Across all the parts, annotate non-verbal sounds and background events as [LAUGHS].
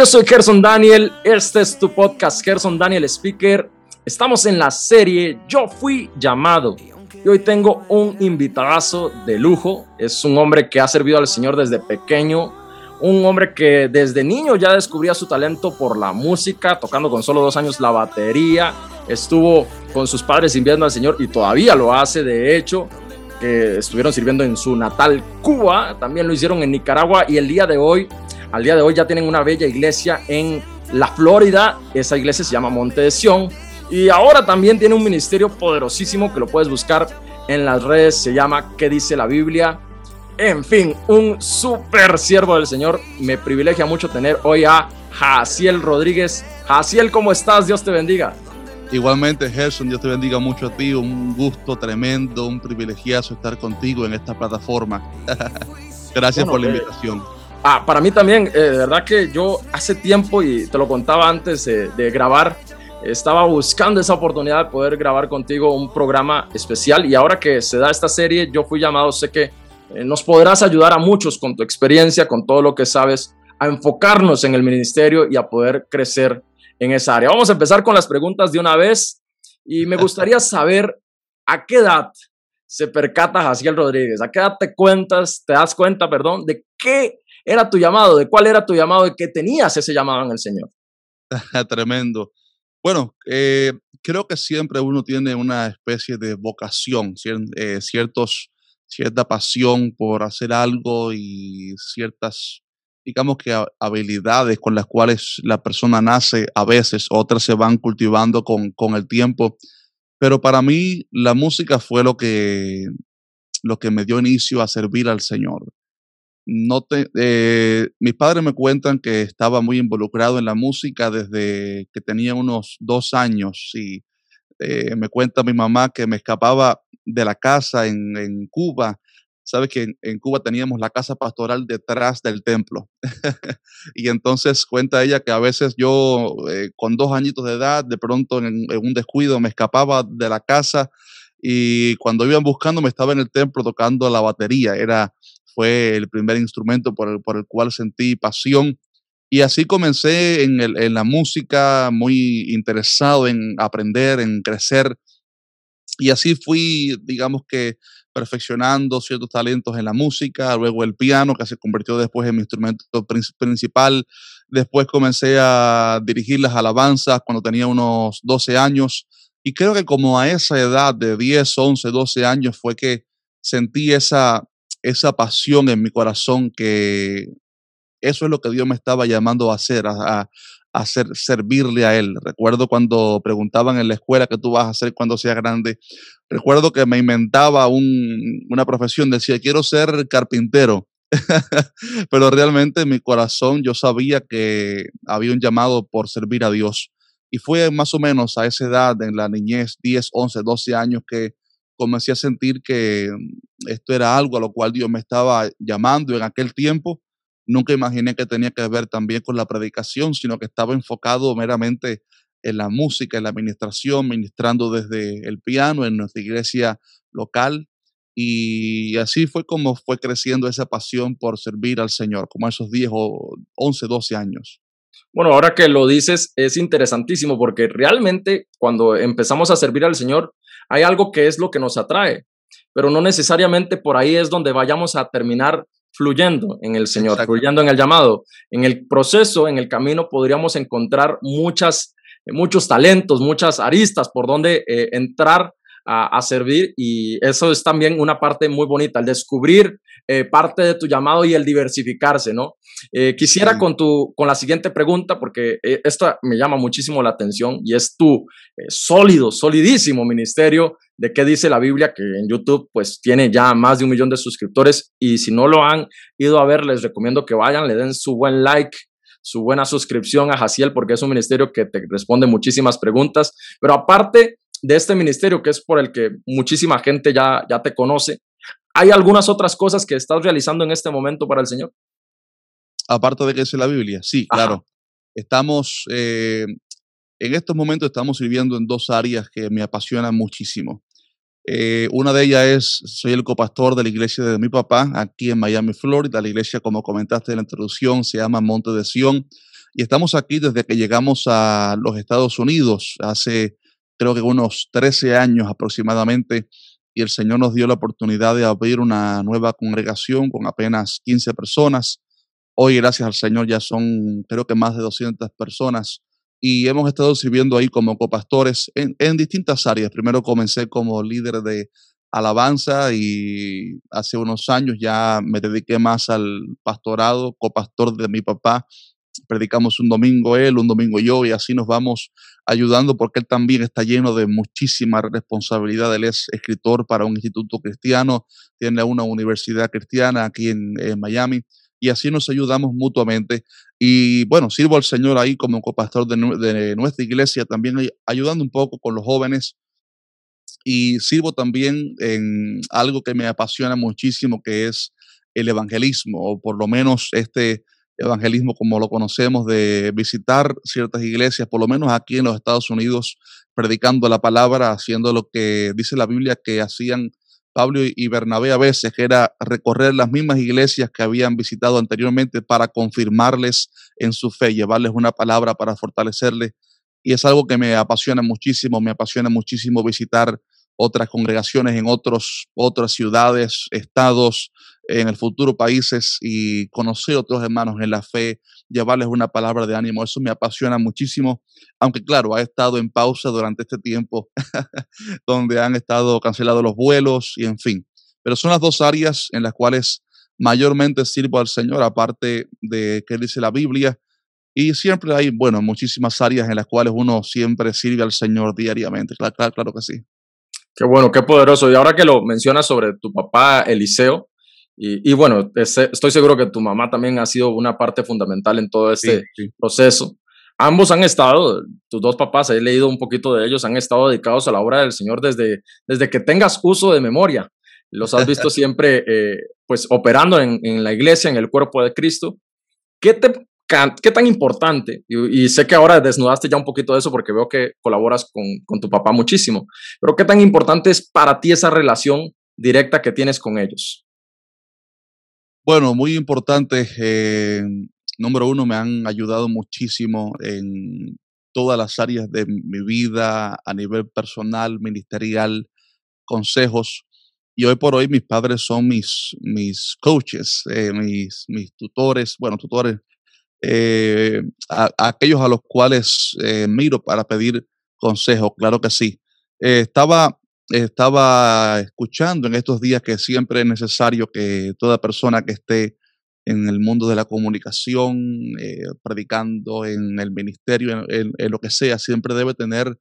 yo soy Gerson Daniel. Este es tu podcast, Gerson Daniel Speaker. Estamos en la serie Yo Fui Llamado. Y hoy tengo un invitadazo de lujo. Es un hombre que ha servido al Señor desde pequeño. Un hombre que desde niño ya descubría su talento por la música, tocando con solo dos años la batería. Estuvo con sus padres sirviendo al Señor y todavía lo hace, de hecho que estuvieron sirviendo en su natal Cuba, también lo hicieron en Nicaragua y el día de hoy, al día de hoy ya tienen una bella iglesia en la Florida, esa iglesia se llama Monte de Sion y ahora también tiene un ministerio poderosísimo que lo puedes buscar en las redes, se llama ¿Qué dice la Biblia? En fin, un super siervo del Señor, me privilegia mucho tener hoy a Jaciel Rodríguez. Jaciel, ¿cómo estás? Dios te bendiga. Igualmente, Gerson, Dios te bendiga mucho a ti. Un gusto tremendo, un privilegiazo estar contigo en esta plataforma. [LAUGHS] Gracias Bueno, por la eh, invitación. Ah, para mí también, eh, de verdad que yo hace tiempo, y te lo contaba antes eh, de grabar, estaba buscando esa oportunidad de poder grabar contigo un programa especial y ahora que se da esta serie, yo fui llamado, sé que eh, nos podrás ayudar a muchos con tu experiencia, con todo lo que sabes, a enfocarnos en el ministerio y a poder crecer en esa área. Vamos a empezar con las preguntas de una vez y me [LAUGHS] gustaría saber a qué edad se percata Jaciel Rodríguez, a qué edad te cuentas, te das cuenta, perdón, de qué era tu llamado, de cuál era tu llamado, de que tenías ese llamado en el Señor. [LAUGHS] Tremendo. Bueno, eh, creo que siempre uno tiene una especie de vocación, eh, ciertos, cierta pasión por hacer algo y ciertas, digamos que ha- habilidades con las cuales la persona nace a veces, otras se van cultivando con, con el tiempo. Pero para mí la música fue lo que, lo que me dio inicio a servir al Señor. No te, eh, mis padres me cuentan que estaba muy involucrado en la música desde que tenía unos dos años y eh, me cuenta mi mamá que me escapaba de la casa en, Cuba. Sabes que en, en Cuba teníamos la casa pastoral detrás del templo. [LAUGHS] y entonces cuenta ella que a veces yo eh, con dos añitos de edad, de pronto en, en un descuido me escapaba de la casa y cuando iban buscando me estaba en el templo tocando la batería. Era fue el primer instrumento por el, por el cual sentí pasión. Y así comencé en, el- en la música, muy interesado en aprender, en crecer. Y así fui, digamos que, perfeccionando ciertos talentos en la música, luego el piano, que se convirtió después en mi instrumento prin- principal. Después comencé a dirigir las alabanzas cuando tenía unos 12 años. Y creo que como a esa edad de 10, 11, 12 años fue que sentí esa, esa pasión en mi corazón que eso es lo que Dios me estaba llamando a hacer, a, hacer, servirle a Él. Recuerdo cuando preguntaban en la escuela qué tú vas a hacer cuando seas grande. Recuerdo que me inventaba un- una profesión, decía, quiero ser carpintero. [LAUGHS] Pero realmente en mi corazón yo sabía que había un llamado por servir a Dios. Y fue más o menos a esa edad, en la niñez, 10, 11, 12 años, que comencé a sentir que mm, esto era algo a lo cual Dios me estaba llamando en aquel tiempo. Nunca imaginé que tenía que ver también con la predicación, sino que estaba enfocado meramente en la música, en la administración, ministrando desde el piano en nuestra iglesia local. Y así fue como fue creciendo esa pasión por servir al Señor, como esos 10 o 11, 12 años. Bueno, ahora que lo dices, es interesantísimo porque realmente cuando empezamos a servir al Señor, hay algo que es lo que nos atrae, pero no necesariamente por ahí es donde vayamos a terminar fluyendo en el Señor, Exacto. fluyendo en el llamado. En el proceso, en el camino, podríamos encontrar muchas, muchos talentos, muchas aristas por donde eh, entrar a, a servir y eso es también una parte muy bonita, el descubrir eh, parte de tu llamado y el diversificarse, ¿no? Eh, quisiera Sí. con, tu, con la siguiente pregunta, porque eh, esta me llama muchísimo la atención y es tu eh, sólido, solidísimo ministerio de qué dice la Biblia, que en YouTube pues tiene ya más de un millón de suscriptores y si no lo han ido a ver, les recomiendo que vayan, le den su buen like, su buena suscripción a Jaciel porque es un ministerio que te responde muchísimas preguntas. Pero aparte de este ministerio, que es por el que muchísima gente ya, ya te conoce, ¿hay algunas otras cosas que estás realizando en este momento para el Señor? Aparte de que es la Biblia, sí, claro. Estamos, eh, en estos momentos estamos sirviendo en dos áreas que me apasionan muchísimo. Eh, una de ellas es, soy el copastor de la iglesia de mi papá aquí en Miami, Florida. La iglesia, como comentaste en la introducción, se llama Monte de Sion. Y estamos aquí desde que llegamos a los Estados Unidos hace creo que unos 13 años aproximadamente. Y el Señor nos dio la oportunidad de abrir una nueva congregación con apenas 15 personas. Hoy, gracias al Señor, ya son creo que más de 200 personas y hemos estado sirviendo ahí como copastores en, distintas áreas. Primero comencé como líder de alabanza y hace unos años ya me dediqué más al pastorado, copastor de mi papá. Predicamos un domingo él, un domingo yo y así nos vamos ayudando porque él también está lleno de muchísima responsabilidad. Él es escritor para un instituto cristiano, tiene una universidad cristiana aquí en, Miami y así nos ayudamos mutuamente. Y bueno, sirvo al Señor ahí como copastor de, de nuestra iglesia, también ayudando un poco con los jóvenes. Y sirvo también en algo que me apasiona muchísimo, que es el evangelismo, o por lo menos este evangelismo como lo conocemos, de visitar ciertas iglesias, por lo menos aquí en los Estados Unidos, predicando la palabra, haciendo lo que dice la Biblia que hacían Pablo y Bernabé a veces, que era recorrer las mismas iglesias que habían visitado anteriormente para confirmarles en su fe, llevarles una palabra para fortalecerles. Y es algo que me apasiona muchísimo, me apasiona muchísimo visitar otras congregaciones en otros, otras ciudades, estados, en el futuro países y conocer otros hermanos en la fe, llevarles una palabra de ánimo. Eso me apasiona muchísimo, aunque claro, ha estado en pausa durante este tiempo, [LAUGHS] donde han estado cancelados los vuelos y en fin. Pero son las dos áreas en las cuales mayormente sirvo al Señor, aparte de que dice la Biblia. Y siempre hay, bueno, muchísimas áreas en las cuales uno siempre sirve al Señor diariamente. Claro, claro, claro que sí. Qué bueno, qué poderoso. Y ahora que lo mencionas sobre tu papá Eliseo, y, bueno, estoy seguro que tu mamá también ha sido una parte fundamental en todo este proceso. Ambos han estado, tus dos papás, he leído un poquito de ellos, han estado dedicados a la obra del Señor desde, desde que tengas uso de memoria. Los has visto [LAUGHS] siempre eh, pues operando en, en, la iglesia, en el cuerpo de Cristo. ¿Qué te ¿Qué tan importante? Y, sé que ahora desnudaste ya un poquito de eso porque veo que colaboras con, con, tu papá muchísimo, pero ¿qué tan importante es para ti esa relación directa que tienes con ellos? Bueno, muy importante. Eh, número uno, me han ayudado muchísimo en todas las áreas de mi vida, a nivel personal, ministerial, consejos. Y hoy por hoy mis padres son mis, mis coaches, eh, mis, mis tutores, bueno, tutores eh, a, aquellos a los cuales eh, miro para pedir consejo, claro que sí. Eh, estaba, estaba escuchando en estos días que siempre es necesario que toda persona que esté en el mundo de la comunicación, predicando en el ministerio, en, lo que sea, siempre debe tener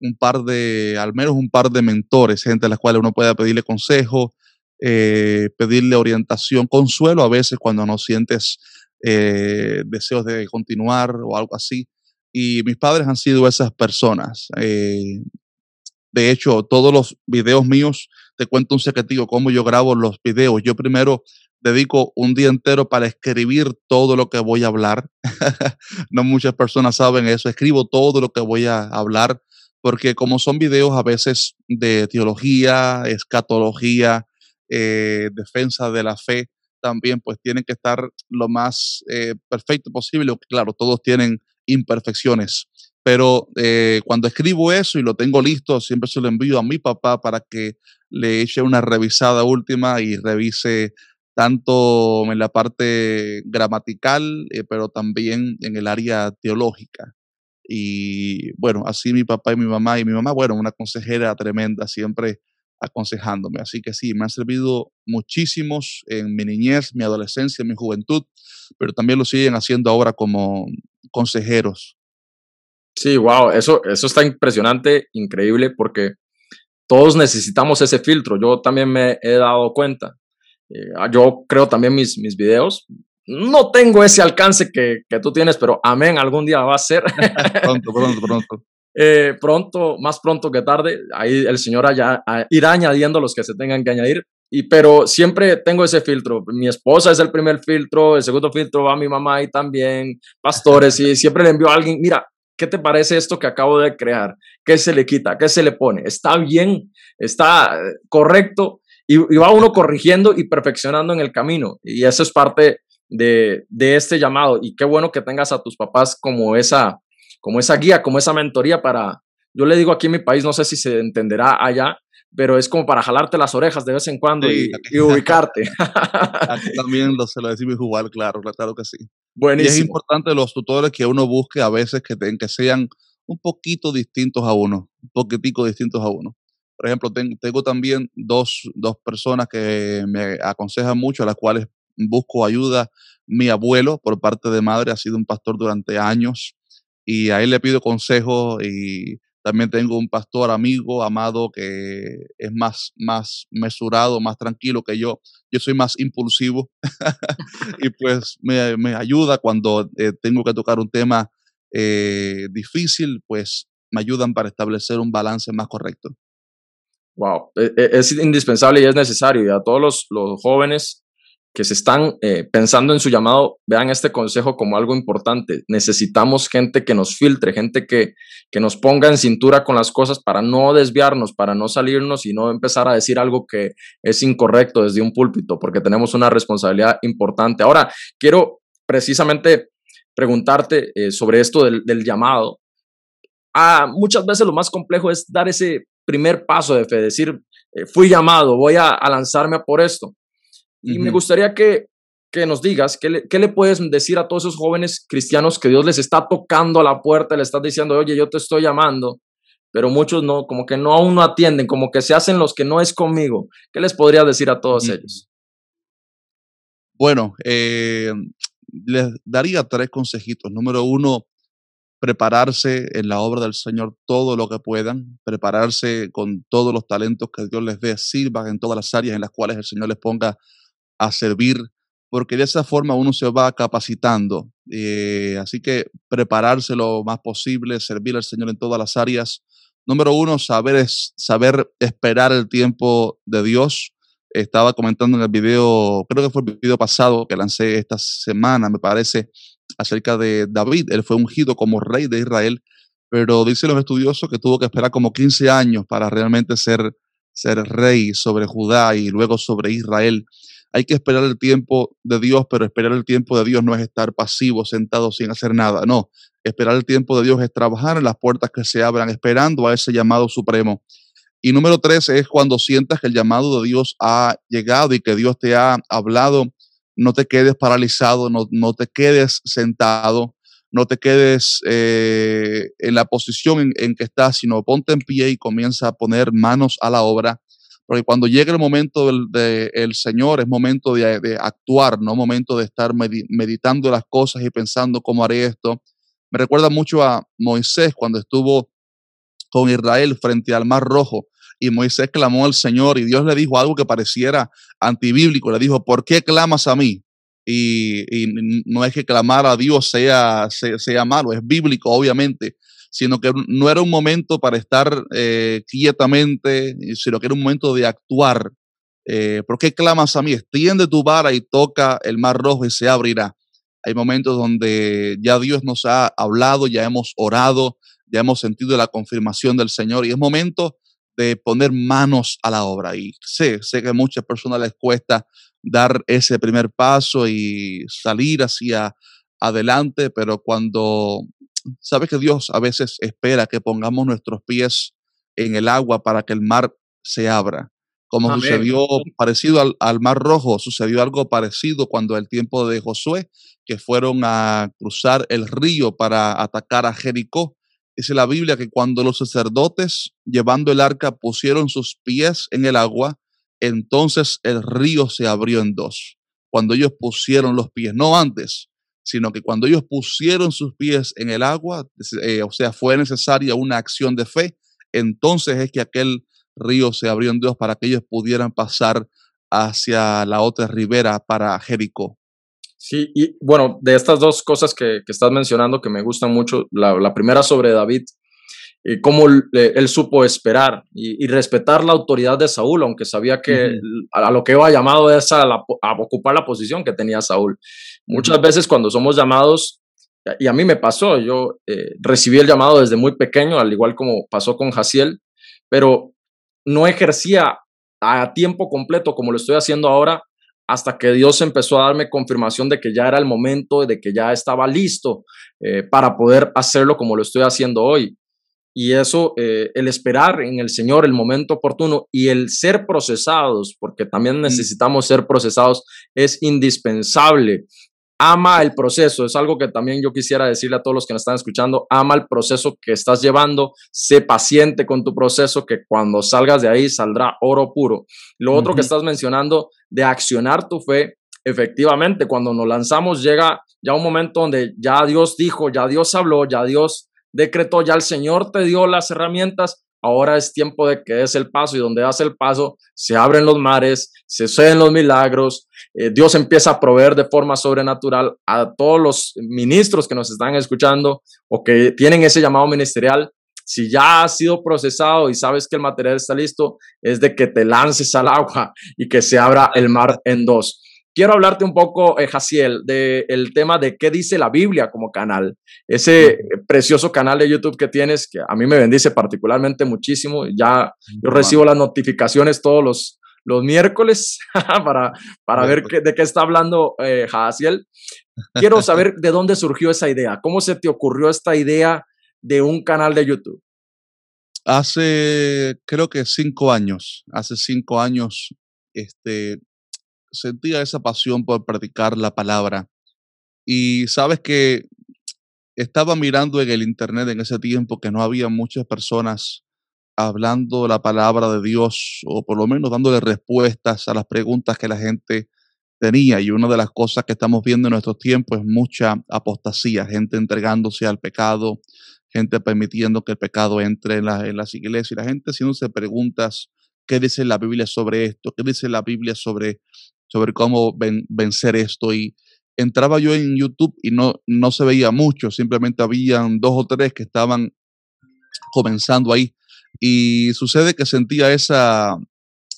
un par de, al menos un par de mentores, gente a las cuales uno pueda pedirle consejo, pedirle orientación, consuelo a veces cuando no sientes eh, deseos de continuar o algo así. Y mis padres han sido esas personas. Eh, de hecho, todos los videos míos, te cuento un secretivo, cómo yo grabo los videos. Yo primero dedico un día entero para escribir todo lo que voy a hablar. [LAUGHS] no muchas personas saben eso. Escribo todo lo que voy a hablar porque como son videos a veces de teología, escatología, eh, defensa de la fe, también pues tienen que estar lo más eh, perfecto posible. Claro, todos tienen imperfecciones, pero eh, cuando escribo eso y lo tengo listo, siempre se lo envío a mi papá para que le eche una revisada última y revise tanto en la parte gramatical, eh, pero también en el área teológica. Y bueno, así mi papá y mi mamá, y mi mamá, bueno, una consejera tremenda, siempre aconsejándome. Así que sí, me han servido muchísimos en mi niñez, mi adolescencia, mi juventud, pero también lo siguen haciendo ahora como consejeros. Sí, wow, eso, eso está impresionante, increíble, porque todos necesitamos ese filtro. Yo también me he dado cuenta. Eh, yo creo también mis, mis videos, no tengo ese alcance que, que, tú tienes, pero amén, algún día va a ser. [LAUGHS] pronto, pronto, pronto. Eh, pronto, más pronto que tarde, ahí el Señor allá, irá añadiendo los que se tengan que añadir. Y, pero siempre tengo ese filtro. Mi esposa es el primer filtro, el segundo filtro va mi mamá y también, pastores, y [LAUGHS] siempre le envío a alguien, mira, ¿qué te parece esto que acabo de crear? ¿Qué se le quita? ¿Qué se le pone? ¿Está bien? ¿Está correcto? Y, y va uno corrigiendo y perfeccionando en el camino. Y eso es parte de, de este llamado. Y qué bueno que tengas a tus papás como esa, como esa guía, como esa mentoría para, yo le digo aquí en mi país, no sé si se entenderá allá, pero es como para jalarte las orejas de vez en cuando y, ubicarte. [LAUGHS] aquí también lo, se lo decimos igual, claro, claro que sí. Buenísimo. Y es importante los tutores que uno busque a veces que, que sean un poquito distintos a uno, un poquitico distintos a uno. Por ejemplo, tengo, tengo también dos, dos personas que me aconsejan mucho, a las cuales busco ayuda. Mi abuelo, por parte de madre, ha sido un pastor durante años y a él le pido consejo y también tengo un pastor amigo, amado, que es más, más mesurado, más tranquilo que yo. Yo soy más impulsivo [LAUGHS] y pues me, me, ayuda cuando eh, tengo que tocar un tema eh, difícil, pues me ayudan para establecer un balance más correcto. Wow, e, e, es indispensable y es necesario. Y a todos los, los jóvenes que se están eh, pensando en su llamado, vean este consejo como algo importante. Necesitamos gente que nos filtre, gente que, que nos ponga en cintura con las cosas para no desviarnos, para no salirnos y no empezar a decir algo que es incorrecto desde un púlpito, porque tenemos una responsabilidad importante. Ahora, quiero precisamente preguntarte eh, sobre esto del, llamado. Ah, muchas veces lo más complejo es dar ese primer paso de fe, decir, eh, fui llamado, voy a, a lanzarme por esto. Y me gustaría que, que nos digas, ¿qué le, ¿qué le, puedes decir a todos esos jóvenes cristianos que Dios les está tocando a la puerta, le estás diciendo, oye, yo te estoy llamando, pero muchos no, como que no aún no atienden, como que se hacen los que no es conmigo. ¿Qué les podría decir a todos ellos? Bueno, eh, les daría tres consejitos. Número uno, prepararse en la obra del Señor todo lo que puedan, prepararse con todos los talentos que Dios les dé, sirvan en todas las áreas en las cuales el Señor les ponga a servir, porque de esa forma uno se va capacitando. Eh, así que prepararse lo más posible, servir al Señor en todas las áreas. Número uno, saber, es, saber esperar el tiempo de Dios. Estaba comentando en el video, creo que fue el video pasado que lancé esta semana, me parece, acerca de David. Él fue ungido como rey de Israel, pero dicen los estudiosos que tuvo que esperar como 15 años para realmente ser, ser rey sobre Judá y luego sobre Israel. Hay que esperar el tiempo de Dios, pero esperar el tiempo de Dios no es estar pasivo, sentado sin hacer nada. No, esperar el tiempo de Dios es trabajar en las puertas que se abran, esperando a ese llamado supremo. Y número tres es cuando sientas que el llamado de Dios ha llegado y que Dios te ha hablado, no te quedes paralizado, no, no te quedes sentado, no te quedes eh, en la posición en, en, que estás, sino ponte en pie y comienza a poner manos a la obra porque cuando llegue el momento del Señor es momento de, actuar, no momento de estar meditando las cosas y pensando cómo haré esto. Me recuerda mucho a Moisés cuando estuvo con Israel frente al Mar Rojo y Moisés clamó al Señor y Dios le dijo algo que pareciera antibíblico. Le dijo, ¿por qué clamas a mí? Y, no es que clamar a Dios sea, sea malo, es bíblico, obviamente sino que no era un momento para estar eh, quietamente, sino que era un momento de actuar. Eh, ¿Por qué clamas a mí? Extiende tu vara y toca el mar rojo y se abrirá. Hay momentos donde ya Dios nos ha hablado, ya hemos orado, ya hemos sentido la confirmación del Señor y es momento de poner manos a la obra. Y sé, sé que a muchas personas les cuesta dar ese primer paso y salir hacia adelante, pero cuando sabes que Dios a veces espera que pongamos nuestros pies en el agua para que el mar se abra. Como sucedió parecido al, al, Mar Rojo, sucedió algo parecido cuando el tiempo de Josué, que fueron a cruzar el río para atacar a Jericó. Dice la Biblia que cuando los sacerdotes llevando el arca pusieron sus pies en el agua, entonces el río se abrió en dos. Cuando ellos pusieron los pies, no antes, sino que cuando ellos pusieron sus pies en el agua, eh, o sea, fue necesaria una acción de fe, entonces es que aquel río se abrió en Dios para que ellos pudieran pasar hacia la otra ribera para Jericó. Sí, y bueno, de estas dos cosas que, estás mencionando que me gustan mucho, la primera sobre David, y cómo él supo esperar y, y, respetar la autoridad de Saúl, aunque sabía que uh -huh. a, lo que iba llamado es a, la, a, ocupar la posición que tenía Saúl. Muchas uh -huh. veces cuando somos llamados, y a mí me pasó, yo eh, recibí el llamado desde muy pequeño, al igual como pasó con Jaciel, pero no ejercía a tiempo completo como lo estoy haciendo ahora hasta que Dios empezó a darme confirmación de que ya era el momento, de que ya estaba listo eh, para poder hacerlo como lo estoy haciendo hoy. Y eso, eh, el esperar en el Señor el momento oportuno y el ser procesados, porque también necesitamos ser procesados, es indispensable. Ama el proceso, es algo que también yo quisiera decirle a todos los que nos están escuchando, ama el proceso que estás llevando, sé paciente con tu proceso, que cuando salgas de ahí saldrá oro puro. Lo otro que estás mencionando de accionar tu fe, efectivamente, cuando nos lanzamos llega ya un momento donde ya Dios dijo, ya Dios habló, ya Dios decretó, ya el Señor te dio las herramientas, ahora es tiempo de que des el paso y donde das el paso se abren los mares, se suceden los milagros, eh, Dios empieza a proveer de forma sobrenatural a todos los ministros que nos están escuchando o que tienen ese llamado ministerial. Si ya ha sido procesado y sabes que el material está listo, es de que te lances al agua y que se abra el mar en dos. Quiero hablarte un poco, eh, Jaciel, del de tema de qué dice la Biblia como canal. Ese precioso canal de YouTube que tienes, que a mí me bendice particularmente muchísimo. Ya yo recibo las notificaciones todos los, los miércoles [LAUGHS] para, para ver qué, de qué está hablando eh, Jaciel. Quiero saber de dónde surgió esa idea. ¿Cómo se te ocurrió esta idea de un canal de YouTube? Hace, creo que cinco años, hace cinco años, este, sentía esa pasión por practicar la palabra. Y sabes que estaba mirando en el internet en ese tiempo que no había muchas personas hablando la palabra de Dios o por lo menos dándole respuestas a las preguntas que la gente tenía. Y una de las cosas que estamos viendo en nuestros tiempos es mucha apostasía, gente entregándose al pecado, gente permitiendo que el pecado entre en, la, en las iglesias y la gente haciéndose preguntas. ¿Qué dice la Biblia sobre esto? ¿Qué dice la Biblia sobre sobre cómo ven, vencer esto. Y entraba yo en YouTube y no, no se veía mucho, simplemente habían dos o tres que estaban comenzando ahí. Y sucede que sentía esa,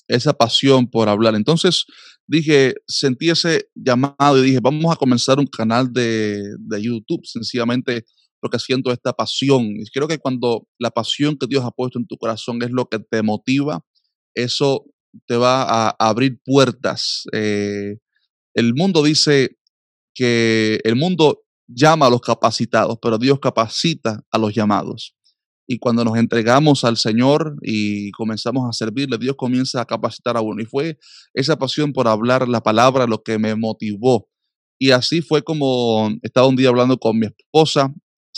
esa pasión por hablar. Entonces dije, sentí ese llamado y dije, vamos a comenzar un canal de, de YouTube, sencillamente porque siento esta pasión. Y creo que cuando la pasión que Dios ha puesto en tu corazón es lo que te motiva, eso te va a abrir puertas. Eh, el mundo dice que el mundo llama a los capacitados, pero Dios capacita a los llamados. Y cuando nos entregamos al Señor y comenzamos a servirle, Dios comienza a capacitar a uno. Y fue esa pasión por hablar la palabra lo que me motivó. Y así fue como estaba un día hablando con mi esposa,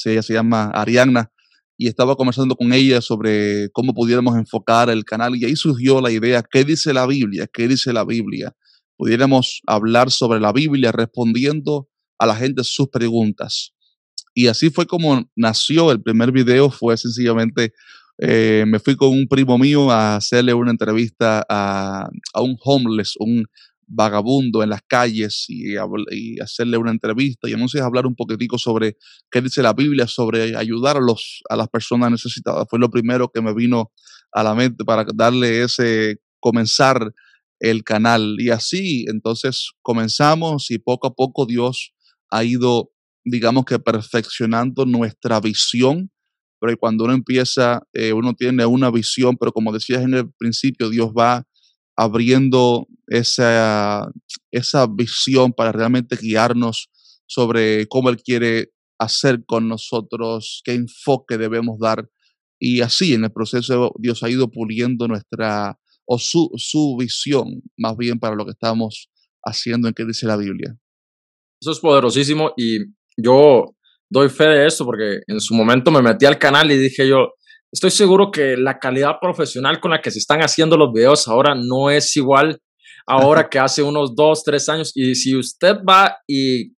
ella se llama Arianna, y estaba conversando con ella sobre cómo pudiéramos enfocar el canal y ahí surgió la idea, ¿qué dice la Biblia? ¿Qué dice la Biblia? Pudiéramos hablar sobre la Biblia respondiendo a la gente sus preguntas. Y así fue como nació el primer video, fue sencillamente, eh, me fui con un primo mío a hacerle una entrevista a, a un homeless, un vagabundo en las calles y, hacerle una entrevista y entonces hablar un poquitico sobre qué dice la Biblia sobre ayudar a, los, a las personas necesitadas. Fue lo primero que me vino a la mente para darle ese, comenzar el canal. Y así, entonces comenzamos y poco a poco Dios ha ido, digamos que perfeccionando nuestra visión. Pero cuando uno empieza, eh, uno tiene una visión, pero como decías en el principio, Dios va abriendo esa, esa visión para realmente guiarnos sobre cómo Él quiere hacer con nosotros, qué enfoque debemos dar. Y así en el proceso Dios ha ido puliendo nuestra, o su, su visión, más bien para lo que estamos haciendo en qué dice la Biblia. Eso es poderosísimo y yo doy fe de eso porque en su momento me metí al canal y dije yo, estoy seguro que la calidad profesional con la que se están haciendo los videos ahora no es igual ahora que hace unos dos, tres años. Y si usted va y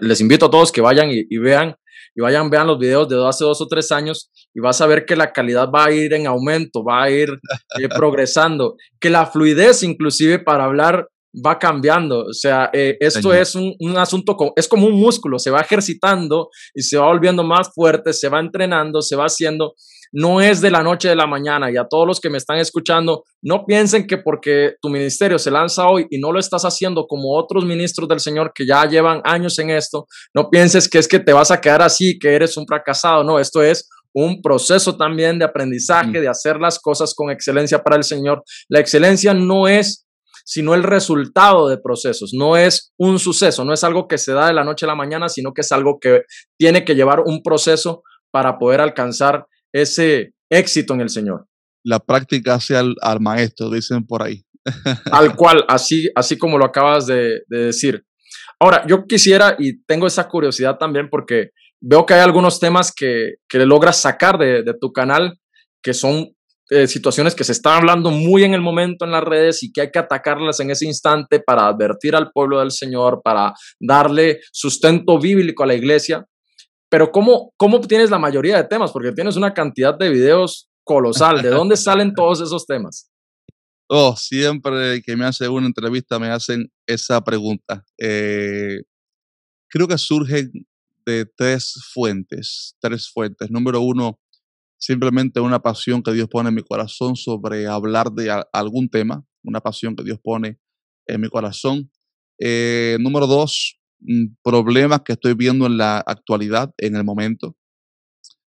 les invito a todos que vayan y, y vean y vayan, vean los videos de hace dos o tres años y vas a ver que la calidad va a ir en aumento, va a ir eh, [LAUGHS] progresando, que la fluidez inclusive para hablar va cambiando. O sea, eh, esto es un, un, asunto, es como un músculo, se va ejercitando y se va volviendo más fuerte, se va entrenando, se va haciendo. No es de la noche de la mañana y a todos los que me están escuchando, no piensen que porque tu ministerio se lanza hoy y no lo estás haciendo como otros ministros del Señor que ya llevan años en esto, no pienses que es que te vas a quedar así, que eres un fracasado. No, esto es un proceso también de aprendizaje, de hacer las cosas con excelencia para el Señor. La excelencia no es sino el resultado de procesos, no es un suceso, no es algo que se da de la noche a la mañana, sino que es algo que tiene que llevar un proceso para poder alcanzar ese éxito en el Señor. La práctica hace al, maestro, dicen por ahí. [LAUGHS] Al cual, así, así como lo acabas de, decir. Ahora, yo quisiera y tengo esa curiosidad también porque veo que hay algunos temas que, que logras sacar de, de tu canal que son eh, situaciones que se están hablando muy en el momento en las redes y que hay que atacarlas en ese instante para advertir al pueblo del Señor, para darle sustento bíblico a la iglesia. Pero ¿cómo, cómo tienes la mayoría de temas? Porque tienes una cantidad de videos colosal. ¿De dónde [LAUGHS] salen todos esos temas? Oh, siempre que me hace una entrevista me hacen esa pregunta. Eh, creo que surgen de tres fuentes, tres fuentes. Número uno, simplemente una pasión que Dios pone en mi corazón sobre hablar de algún tema, una pasión que Dios pone en mi corazón. Eh, número dos, problemas que estoy viendo en la actualidad, en el momento,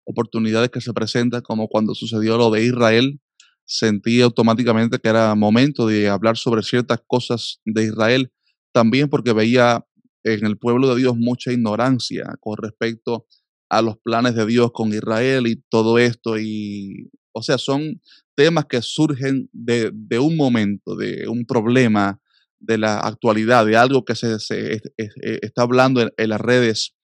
oportunidades que se presentan, como cuando sucedió lo de Israel, sentí automáticamente que era momento de hablar sobre ciertas cosas de Israel, también porque veía en el pueblo de Dios mucha ignorancia con respecto a los planes de Dios con Israel y todo esto. Y, o sea, son temas que surgen de, de un momento, de un problema, de la actualidad, de algo que se, se está hablando en, las redes.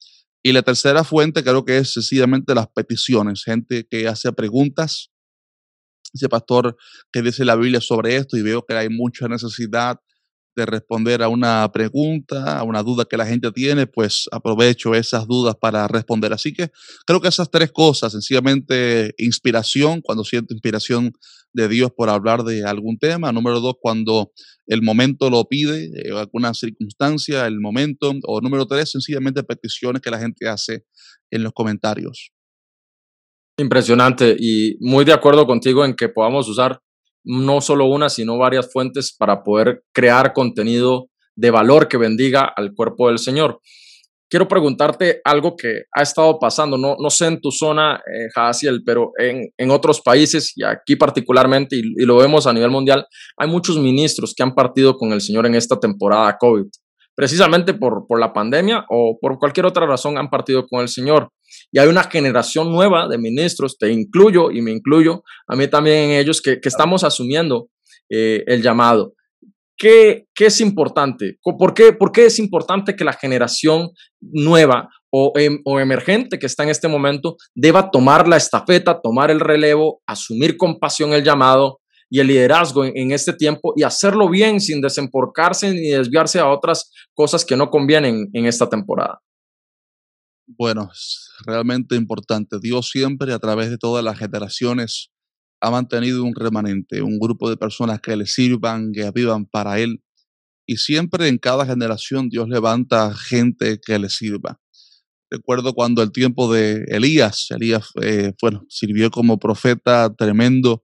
Y la tercera fuente creo que es sencillamente las peticiones, gente que hace preguntas. Ese pastor que dice la Biblia sobre esto y veo que hay mucha necesidad de responder a una pregunta, a una duda que la gente tiene, pues aprovecho esas dudas para responder. Así que creo que esas tres cosas, sencillamente inspiración, cuando siento inspiración de Dios por hablar de algún tema. Número dos, cuando el momento lo pide, eh, alguna circunstancia, el momento. O número tres, sencillamente peticiones que la gente hace en los comentarios. Impresionante y muy de acuerdo contigo en que podamos usar no solo una, sino varias fuentes para poder crear contenido de valor que bendiga al cuerpo del Señor. Quiero preguntarte algo que ha estado pasando, no, no sé en tu zona, eh, pero en, en, otros países y aquí particularmente, y, y, lo vemos a nivel mundial, hay muchos ministros que han partido con el Señor en esta temporada COVID precisamente por, por la pandemia o por cualquier otra razón han partido con el Señor. Y hay una generación nueva de ministros, te incluyo y me incluyo a mí también en ellos, que, que estamos asumiendo eh, el llamado. ¿Qué, ¿Qué, es importante? ¿Por qué, ¿Por qué es importante que la generación nueva o, em, o, emergente que está en este momento deba tomar la estafeta, tomar el relevo, asumir con pasión el llamado y el liderazgo en, este tiempo y hacerlo bien sin desemporcarse ni desviarse a otras cosas que no convienen en esta temporada? Bueno, es realmente importante. Dios siempre a través de todas las generaciones ha mantenido un remanente, un grupo de personas que le sirvan, que vivan para Él. Y siempre en cada generación Dios levanta gente que le sirva. Recuerdo cuando el tiempo de Elías, Elías eh, bueno, sirvió como profeta tremendo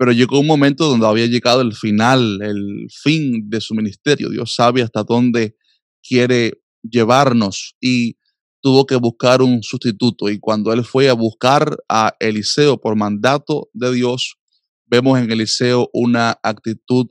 pero llegó un momento donde había llegado el final, el fin de su ministerio. Dios sabe hasta dónde quiere llevarnos y tuvo que buscar un sustituto. Y cuando él fue a buscar a Eliseo por mandato de Dios, vemos en Eliseo una actitud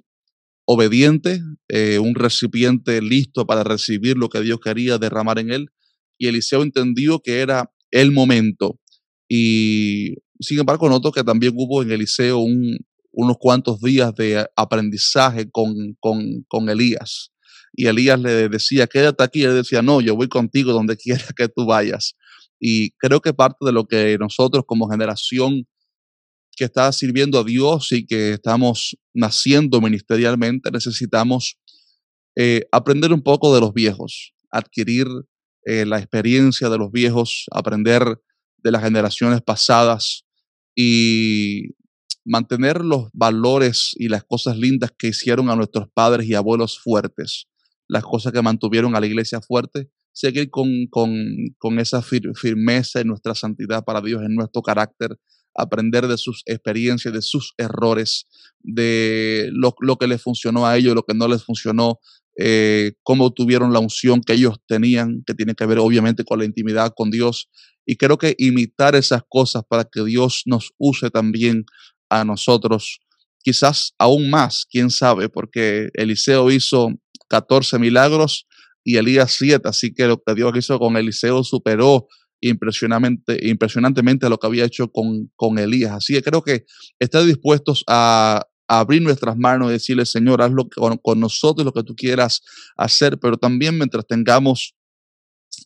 obediente, eh, un recipiente listo para recibir lo que Dios quería derramar en él. Y Eliseo entendió que era el momento. Y sin embargo, noto que también hubo en Eliseo un, unos cuantos días de aprendizaje con, con, con, Elías. Y Elías le decía, quédate aquí. Y él decía, no, yo voy contigo donde [LAUGHS] quiera que tú vayas. Y creo que parte de lo que nosotros como generación que está sirviendo a Dios y que estamos naciendo ministerialmente, necesitamos eh, aprender un poco de los viejos, adquirir eh, la experiencia de los viejos, aprender de las generaciones pasadas y mantener los valores y las cosas lindas que hicieron a nuestros padres y abuelos fuertes, las cosas que mantuvieron a la iglesia fuerte, seguir con, con, con esa firmeza en nuestra santidad para Dios, en nuestro carácter, aprender de sus experiencias, de sus errores, de lo, lo que les funcionó a ellos, lo que no les funcionó, eh, cómo tuvieron la unción que ellos tenían, que tiene que ver obviamente con la intimidad con Dios. Y creo que imitar esas cosas para que Dios nos use también a nosotros, quizás aún más, quién sabe, porque Eliseo hizo 14 milagros y Elías 7, así que lo que Dios hizo con Eliseo superó impresionantemente, impresionantemente lo que había hecho con, con Elías. Así que creo que estar dispuestos a, abrir nuestras manos y decirle, Señor, haz lo que, con, nosotros lo que tú quieras hacer, pero también mientras tengamos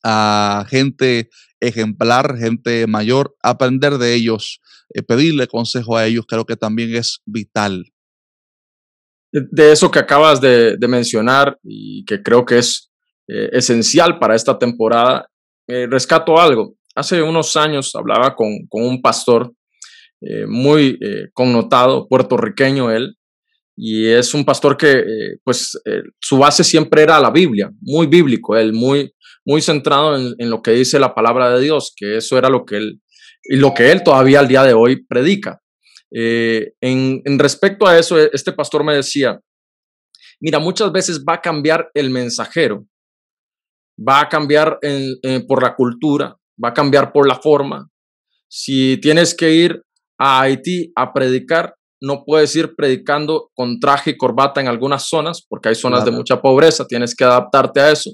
a gente ejemplar, gente mayor, aprender de ellos, eh, pedirle consejo a ellos, creo que también es vital. De eso que acabas de, mencionar y que creo que es eh, esencial para esta temporada, eh, rescato algo. Hace unos años hablaba con, un pastor eh, muy connotado, puertorriqueño él, y es un pastor que, pues, su base siempre era la Biblia, muy bíblico, él muy, muy centrado en, lo que dice la palabra de Dios, que eso era lo que él, y lo que él todavía al día de hoy predica. En, en respecto a eso, este pastor me decía, mira, muchas veces va a cambiar el mensajero, va a cambiar por la cultura, va a cambiar por la forma. Si tienes que ir a Haití a predicar, no puedes ir predicando con traje y corbata en algunas zonas, porque hay zonas de mucha pobreza, tienes que adaptarte a eso.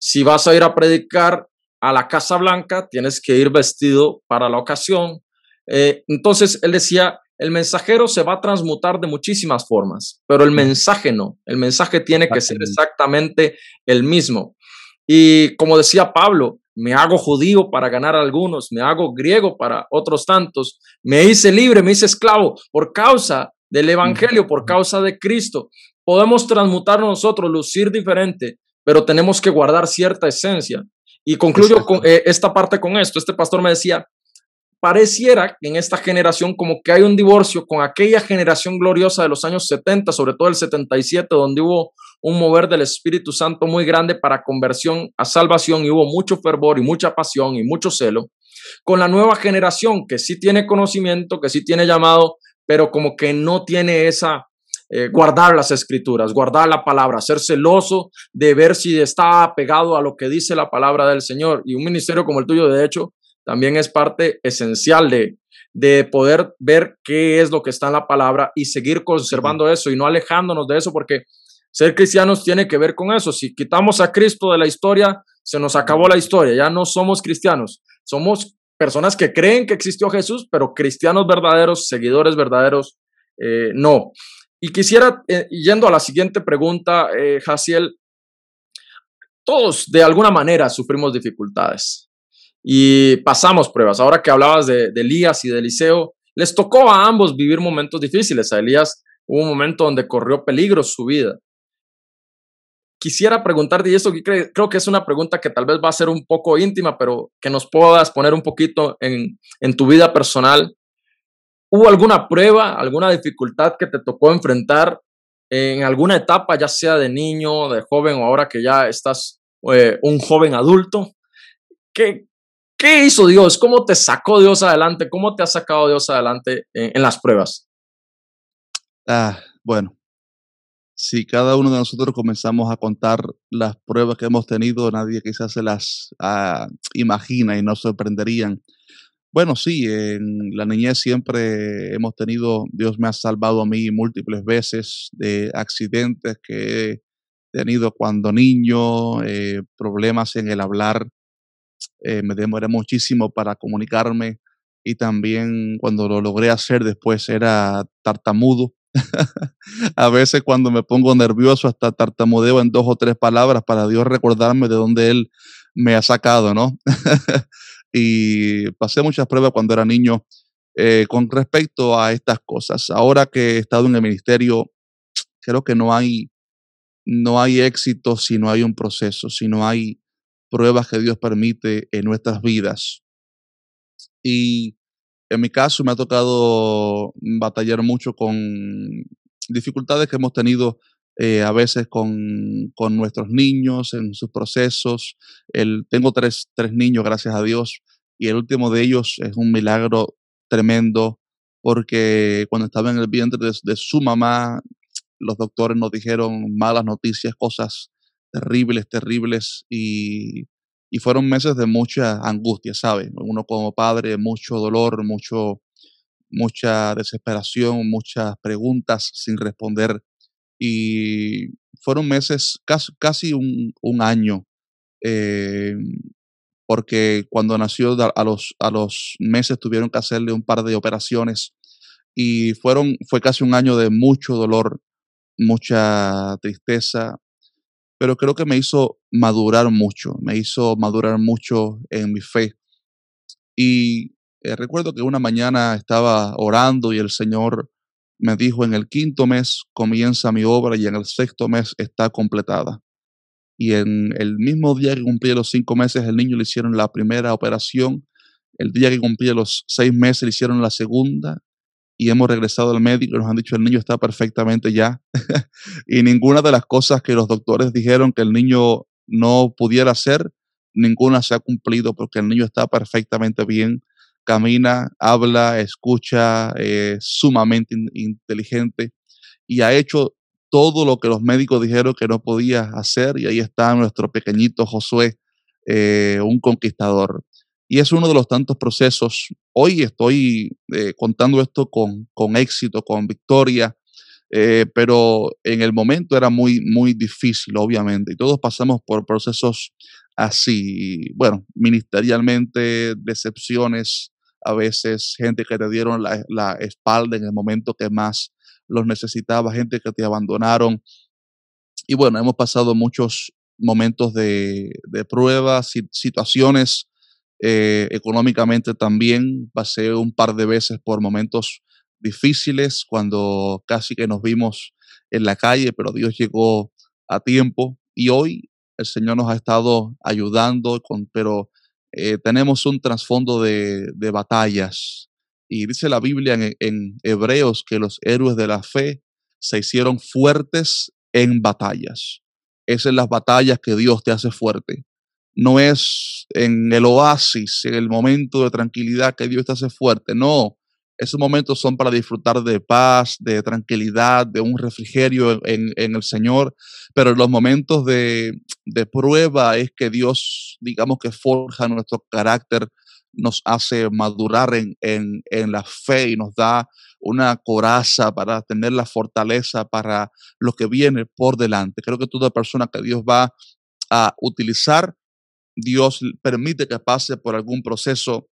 Si vas a ir a predicar a la Casa Blanca, tienes que ir vestido para la ocasión. Eh, entonces, él decía, el mensajero se va a transmutar de muchísimas formas, pero el mensaje no, el mensaje tiene que ser exactamente el mismo. Y como decía Pablo, me hago judío para ganar a algunos, me hago griego para otros tantos, me hice libre, me hice esclavo por causa del Evangelio, por causa de Cristo. Podemos transmutar nosotros, lucir diferente, pero tenemos que guardar cierta esencia. Y concluyo con, eh, esta parte con esto. Este pastor me decía, pareciera que en esta generación como que hay un divorcio con aquella generación gloriosa de los años 70, sobre todo el 77, donde hubo un mover del Espíritu Santo muy grande para conversión a salvación y hubo mucho fervor y mucha pasión y mucho celo, con la nueva generación que sí tiene conocimiento, que sí tiene llamado, pero como que no tiene esa eh, guardar las escrituras, guardar la palabra, ser celoso de ver si está pegado a lo que dice la palabra del Señor. Y un ministerio como el tuyo, de hecho, también es parte esencial de, de poder ver qué es lo que está en la palabra y seguir conservando eso y no alejándonos de eso, porque ser cristianos tiene que ver con eso. Si quitamos a Cristo de la historia, se nos acabó la historia, ya no somos cristianos, somos personas que creen que existió Jesús, pero cristianos verdaderos, seguidores verdaderos, eh, no. Y quisiera, eh, yendo a la siguiente pregunta, eh, Jaciel, todos de alguna manera sufrimos dificultades y pasamos pruebas. Ahora que hablabas de, de Elías y de Eliseo, les tocó a ambos vivir momentos difíciles. A Elías hubo un momento donde corrió peligro su vida quisiera preguntarte, y esto creo que es una pregunta que tal vez va a ser un poco íntima, pero que nos puedas poner un poquito en, en tu vida personal. ¿Hubo alguna prueba, alguna dificultad que te tocó enfrentar en alguna etapa, ya sea de niño, de joven o ahora que ya estás eh, un joven adulto? ¿Qué, ¿Qué hizo Dios? ¿Cómo te sacó Dios adelante? ¿Cómo te ha sacado Dios adelante en, en las pruebas? Ah, bueno, si cada uno de nosotros comenzamos a contar las pruebas que hemos tenido, nadie quizás se las ah, imagina y nos sorprenderían. Bueno, sí, en la niñez siempre hemos tenido, Dios me ha salvado a mí múltiples veces de accidentes que he tenido cuando niño, eh, problemas en el hablar, eh, me demoré muchísimo para comunicarme y también cuando lo logré hacer después era tartamudo [LAUGHS] a veces cuando me pongo nervioso hasta tartamudeo en dos o tres palabras para Dios recordarme de dónde Él me ha sacado, ¿no? [LAUGHS] y pasé muchas pruebas cuando era niño eh, con respecto a estas cosas. Ahora que he estado en el ministerio, creo que no hay, no hay éxito si no hay un proceso, si no hay pruebas que Dios permite en nuestras vidas. Y en mi caso me ha tocado batallar mucho con dificultades que hemos tenido eh, a veces con, con, nuestros niños en sus procesos. El, tengo tres, tres niños, gracias a Dios, y el último de ellos es un milagro tremendo porque cuando estaba en el vientre de, de su mamá, los doctores nos dijeron malas noticias, cosas terribles, terribles, y y fueron meses de mucha angustia, ¿sabes? Uno como padre, mucho dolor, mucho, mucha desesperación, muchas preguntas sin responder. Y fueron meses, casi, casi un, un año, eh, porque cuando nació a los, a los meses tuvieron que hacerle un par de operaciones y fueron, fue casi un año de mucho dolor, mucha tristeza, pero creo que me hizo madurar mucho, me hizo madurar mucho en mi fe. Y eh, recuerdo que una mañana estaba orando y el Señor me dijo, en el quinto mes comienza mi obra y en el sexto mes está completada. Y en el mismo día que cumplí los cinco meses, el niño le hicieron la primera operación. El día que cumplí los seis meses, le hicieron la segunda y hemos regresado al médico y nos han dicho el niño está perfectamente ya. [LAUGHS] y ninguna de las cosas que los doctores dijeron que el niño no pudiera hacer, ninguna se ha cumplido porque el niño está perfectamente bien, camina, habla, escucha, es sumamente inteligente y ha hecho todo lo que los médicos dijeron que no podía hacer y ahí está nuestro pequeñito Josué, eh, un conquistador. Y es uno de los tantos procesos. Hoy estoy eh, contando esto con, con, éxito, con victoria, eh, pero en el momento era muy, muy difícil, obviamente. Y todos pasamos por procesos así, bueno, ministerialmente, decepciones, a veces gente que te dieron la, la espalda en el momento que más los necesitaba, gente que te abandonaron. Y bueno, hemos pasado muchos momentos de, de pruebas, situaciones eh, económicamente también pasé un par de veces por momentos difíciles cuando casi que nos vimos en la calle, pero Dios llegó a tiempo y hoy el Señor nos ha estado ayudando, con, pero eh, tenemos un trasfondo de, batallas. Y dice la Biblia en, en Hebreos que los héroes de la fe se hicieron fuertes en batallas. Esas son las batallas que Dios te hace fuerte no es en el oasis, en el momento de tranquilidad que Dios te hace fuerte. No, esos momentos son para disfrutar de paz, de tranquilidad, de un refrigerio en, el Señor, pero en los momentos de, prueba es que Dios, digamos que forja nuestro carácter, nos hace madurar en, en, la fe y nos da una coraza para tener la fortaleza para lo que viene por delante. Creo que toda persona que Dios va a utilizar Dios permite que pase por algún proceso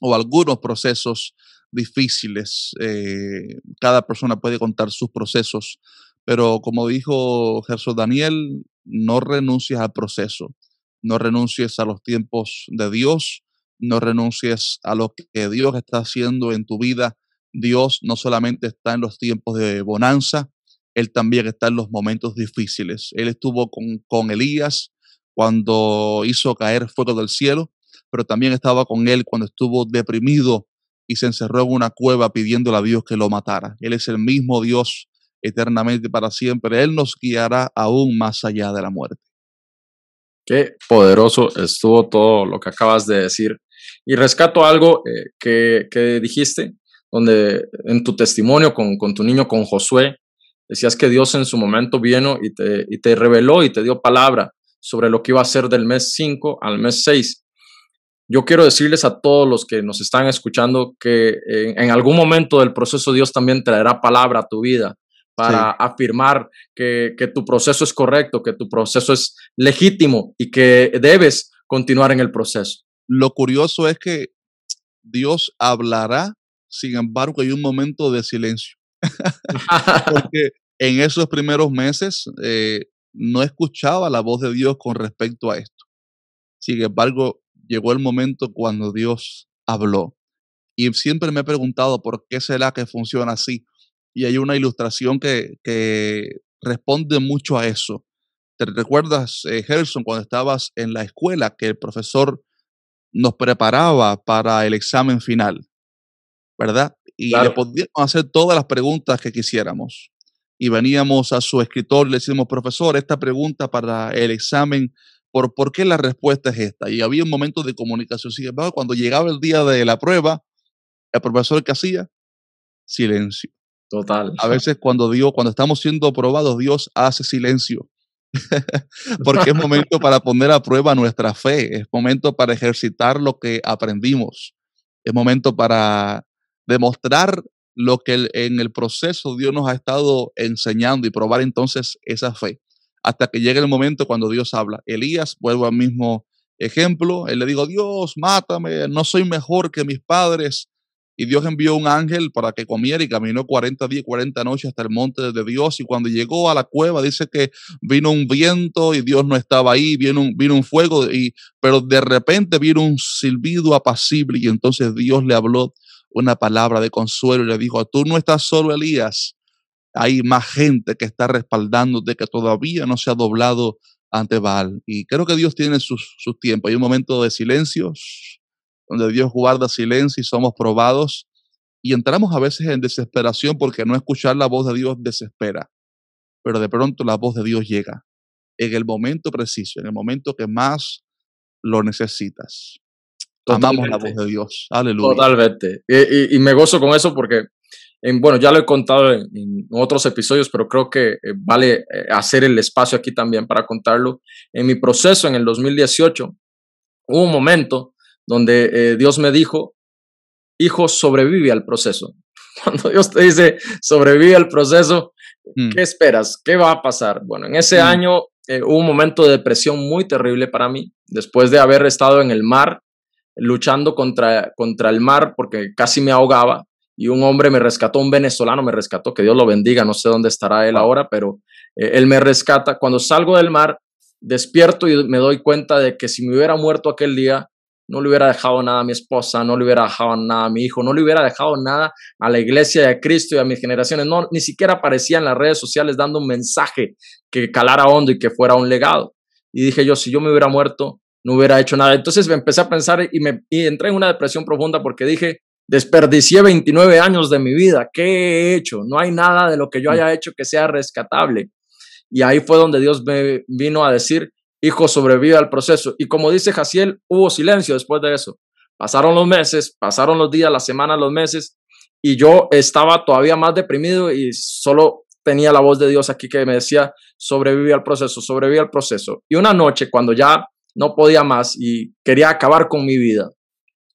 o algunos procesos difíciles. Eh, cada persona puede contar sus procesos, pero como dijo Jesús Daniel, no renuncies al proceso, no renuncies a los tiempos de Dios, no renuncies a lo que Dios está haciendo en tu vida. Dios no solamente está en los tiempos de bonanza, Él también está en los momentos difíciles. Él estuvo con, con Elías, cuando hizo caer fuego del cielo, pero también estaba con él cuando estuvo deprimido y se encerró en una cueva pidiéndole a Dios que lo matara. Él es el mismo Dios eternamente para siempre. Él nos guiará aún más allá de la muerte. Qué poderoso estuvo todo lo que acabas de decir. Y rescato algo eh, que, que, dijiste, donde en tu testimonio con, con, tu niño, con Josué, decías que Dios en su momento vino y te, y te reveló y te dio palabra sobre lo que iba a ser del mes 5 al mes 6. Yo quiero decirles a todos los que nos están escuchando que en, algún momento del proceso Dios también traerá palabra a tu vida para afirmar que, que tu proceso es correcto, que tu proceso es legítimo y que debes continuar en el proceso. Lo curioso es que Dios hablará, sin embargo hay un momento de silencio. [LAUGHS] [LAUGHS] Porque en esos primeros meses eh, no escuchaba la voz de Dios con respecto a esto. Sin embargo, llegó el momento cuando Dios habló. Y siempre me he preguntado por qué será que funciona así. Y hay una ilustración que, que responde mucho a eso. ¿Te recuerdas, eh, Gerson, cuando estabas en la escuela, que el profesor nos preparaba para el examen final? ¿verdad? Y Claro. le podíamos hacer todas las preguntas que quisiéramos. Y veníamos a su escritor y le decíamos, profesor, esta pregunta para el examen, ¿por, ¿por qué la respuesta es esta? Y había un momento de comunicación. Sin embargo, cuando llegaba el día de la prueba, el profesor que hacía, silencio. Total. A veces cuando Dios, cuando estamos siendo probados, Dios hace silencio. [LAUGHS] Porque es momento para poner a prueba nuestra fe, es momento para ejercitar lo que aprendimos, es momento para demostrar lo que en el proceso Dios nos ha estado enseñando y probar entonces esa fe. Hasta que llegue el momento cuando Dios habla. Elías, vuelvo al mismo ejemplo, él le dijo, Dios, mátame, no soy mejor que mis padres. Y Dios envió un ángel para que comiera y caminó 40 días, 40 noches hasta el monte de Dios. Y cuando llegó a la cueva, dice que vino un viento y Dios no estaba ahí, vino un, vino un fuego, y, pero de repente vino un silbido apacible y entonces Dios le habló una palabra de consuelo y le dijo, tú no estás solo, Elías, hay más gente que está respaldándote que todavía no se ha doblado ante Baal. Y creo que Dios tiene sus, sus tiempos. Hay un momento de silencio donde Dios guarda silencio y somos probados. Y entramos a veces en desesperación porque no escuchar la voz de Dios desespera. Pero de pronto la voz de Dios llega en el momento preciso, en el momento que más lo necesitas. Amamos la voz Totalmente. de Dios. Aleluya. Totalmente. Y, y- y me gozo con eso porque, en- bueno, ya lo he contado en, en otros episodios, pero creo que eh, vale eh, hacer el espacio aquí también para contarlo. En mi proceso en el 2018, hubo un momento donde eh, Dios me dijo, hijo, sobrevive al proceso. [LAUGHS] Cuando Dios te dice, sobrevive al proceso, Mm, ¿qué esperas? ¿Qué va a pasar? Bueno, en ese Mm. año eh, hubo un momento de depresión muy terrible para mí, después de haber estado en el mar, luchando contra, contra el mar porque casi me ahogaba y un hombre me rescató, un venezolano me rescató, que Dios lo bendiga, no sé dónde estará él ahora, pero eh, él me rescata. Cuando salgo del mar, despierto y me doy cuenta de que si me hubiera muerto aquel día, no le hubiera dejado nada a mi esposa, no le hubiera dejado nada a mi hijo, no le hubiera dejado nada a la iglesia de Cristo y a mis generaciones. No, ni siquiera aparecía en las redes sociales dando un mensaje que calara hondo y que fuera un legado. Y dije yo, si yo me hubiera muerto, no hubiera hecho nada. Entonces me empecé a pensar y, me, y entré en una depresión profunda porque dije, desperdicié 29 años de mi vida. ¿Qué he hecho? No hay nada de lo que yo haya hecho que sea rescatable. Y ahí fue donde Dios me vino a decir, hijo, sobrevive al proceso. Y como dice Jaciel, hubo silencio después de eso. Pasaron los meses, pasaron los días, las semanas, los meses, y yo estaba todavía más deprimido y solo tenía la voz de Dios aquí que me decía, sobrevive al proceso, sobrevive al proceso. Y una noche, cuando ya no podía más y quería acabar con mi vida,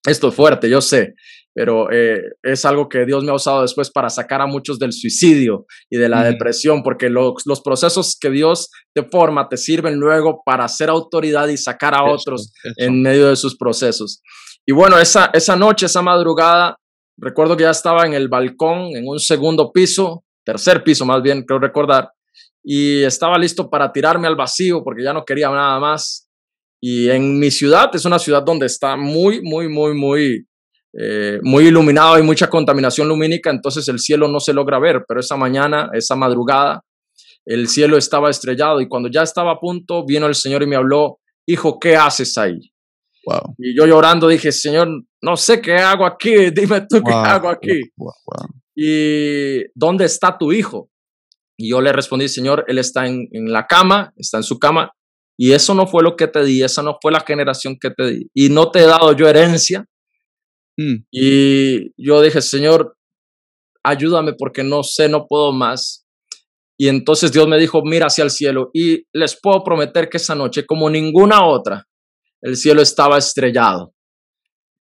esto es fuerte, yo sé, pero eh, es algo que Dios me ha usado después para sacar a muchos del suicidio y de la depresión, porque los, los procesos que Dios te forma te sirven luego para ser autoridad y sacar a Eso, otros eso. en medio de sus procesos. Y bueno, esa, esa noche, esa madrugada, recuerdo que ya estaba en el balcón, en un segundo piso, tercer piso más bien, creo recordar, y estaba listo para tirarme al vacío porque ya no quería nada más. Y en mi ciudad, es una ciudad donde está muy, muy, muy, muy, eh, muy iluminado, hay mucha contaminación lumínica, entonces el cielo no se logra ver, pero esa mañana, esa madrugada, el cielo estaba estrellado y cuando ya estaba a punto, vino el Señor y me habló, hijo, ¿qué haces ahí? Wow. Y yo llorando dije, Señor, no sé qué hago aquí, [LAUGHS] dime tú qué hago aquí. wow. ¿Y dónde está tu hijo? Y yo le respondí, Señor, él está en, en la cama, está en su cama, y eso no fue lo que te di, esa no fue la generación que te di, y no te he dado yo herencia. Mm, Y yo dije, Señor, ayúdame porque no sé, no puedo más. Y entonces Dios me dijo, mira hacia el cielo, y les puedo prometer que esa noche, como ninguna otra, el cielo estaba estrellado.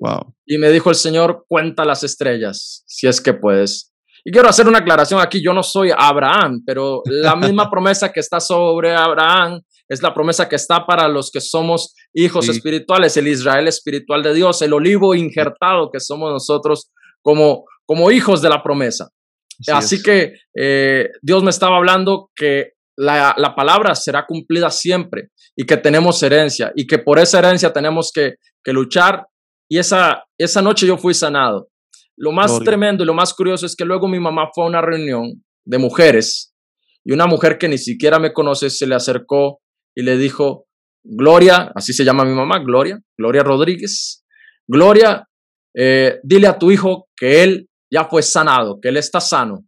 wow. Y me dijo el Señor, cuenta las estrellas, si es que puedes. Y quiero hacer una aclaración aquí, yo no soy Abraham, pero la misma [LAUGHS] promesa que está sobre Abraham es la promesa que está para los que somos hijos Sí. espirituales, el Israel espiritual de Dios, el olivo injertado que somos nosotros como, como hijos de la promesa. Así es. que eh, Dios me estaba hablando que la, la palabra será cumplida siempre y que tenemos herencia y que por esa herencia tenemos que, que luchar. Y esa, esa noche yo fui sanado. Lo más Gloria. tremendo y lo más curioso es que luego mi mamá fue a una reunión de mujeres y una mujer que ni siquiera me conoce se le acercó y le dijo, Gloria, así se llama mi mamá, Gloria, Gloria Rodríguez, Gloria, eh, dile a tu hijo que él ya fue sanado, que él está sano.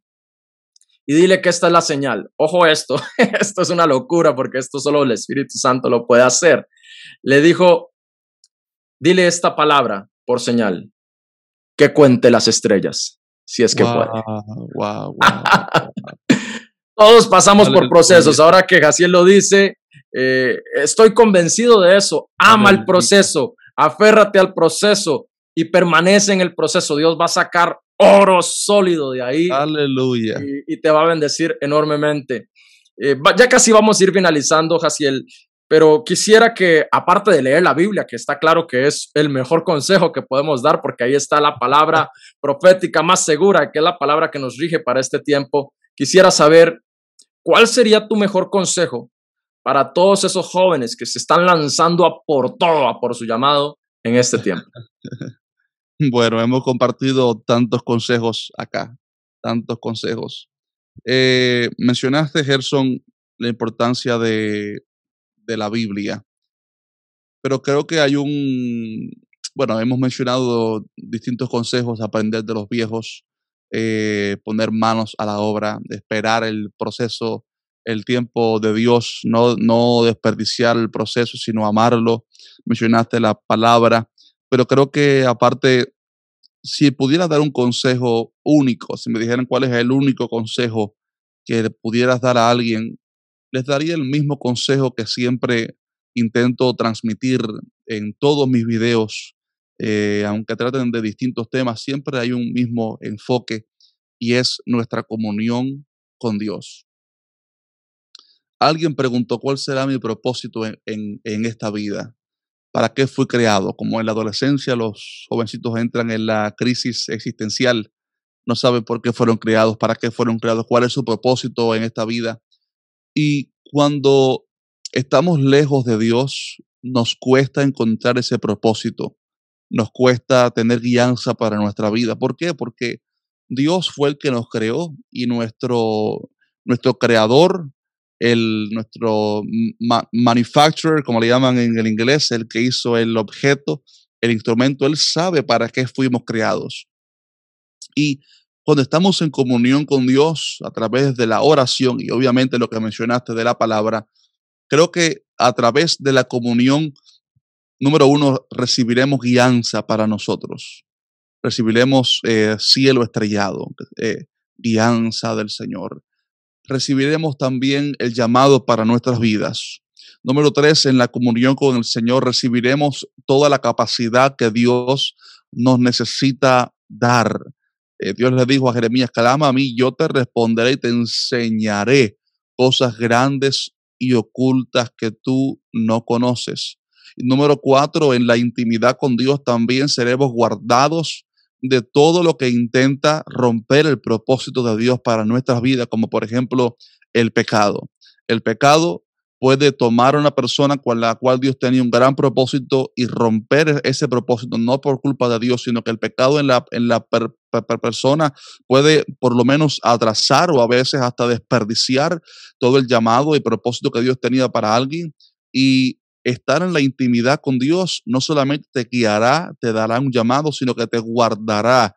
Y dile que esta es la señal. Ojo esto, [LAUGHS] esto es una locura porque esto solo el Espíritu Santo lo puede hacer. Le dijo, dile esta palabra por señal, que cuente las estrellas, si es que puede. [LAUGHS] Todos pasamos por procesos. Ahora que Jaciel lo dice, eh, estoy convencido de eso. Ama el proceso, aférrate al proceso y permanece en el proceso. Dios va a sacar oro sólido de ahí. Aleluya. Y, te va a bendecir enormemente. Eh, ya casi vamos a ir finalizando, Jaciel, pero quisiera que, aparte de leer la Biblia, que está claro que es el mejor consejo que podemos dar, porque ahí está la palabra [LAUGHS] profética más segura, que es la palabra que nos rige para este tiempo, quisiera saber cuál sería tu mejor consejo para todos esos jóvenes que se están lanzando a por todo, a por su llamado en este tiempo. [LAUGHS] Bueno, hemos compartido tantos consejos acá, tantos consejos. Eh, mencionaste, Gerson, la importancia de la Biblia. Pero creo que hay un, bueno, hemos mencionado distintos consejos, aprender de los viejos, eh, poner manos a la obra, esperar el proceso, el tiempo de Dios, no, no desperdiciar el proceso, sino amarlo. Mencionaste la palabra, pero creo que aparte, si pudiera dar un consejo único, si me dijeran cuál es el único consejo que pudieras dar a alguien les daría el mismo consejo que siempre intento transmitir en todos mis videos, eh, aunque traten de distintos temas, siempre hay un mismo enfoque y es nuestra comunión con Dios. Alguien preguntó cuál será mi propósito en, en esta vida, para qué fui creado. Como en la adolescencia los jovencitos entran en la crisis existencial, no saben por qué fueron creados, para qué fueron creados, cuál es su propósito en esta vida. Y cuando estamos lejos de Dios, nos cuesta encontrar ese propósito, nos cuesta tener guianza para nuestra vida. ¿Por qué? Porque Dios fue el que nos creó y nuestro, nuestro creador, el, nuestro manufacturer, como le llaman en el inglés, el que hizo el objeto, el instrumento, él sabe para qué fuimos creados. Y cuando estamos en comunión con Dios a través de la oración y obviamente lo que mencionaste de la palabra, creo que a través de la comunión, número uno, recibiremos guianza para nosotros. Recibiremos eh, cielo estrellado, eh, guianza del Señor. Recibiremos también el llamado para nuestras vidas. Número tres, en la comunión con el Señor recibiremos toda la capacidad que Dios nos necesita dar eh, Dios le dijo a Jeremías, clama a mí, yo te responderé y te enseñaré cosas grandes y ocultas que tú no conoces. número cuatro, en la intimidad con Dios también seremos guardados de todo lo que intenta romper el propósito de Dios para nuestras vidas, como por ejemplo el pecado. El pecado puede tomar a una persona con la cual Dios tenía un gran propósito y romper ese propósito, no por culpa de Dios, sino que el pecado en la, en la persona puede por lo menos atrasar o a veces hasta desperdiciar todo el llamado y propósito que Dios tenía para alguien. Y estar en la intimidad con Dios no solamente te guiará, te dará un llamado, sino que te guardará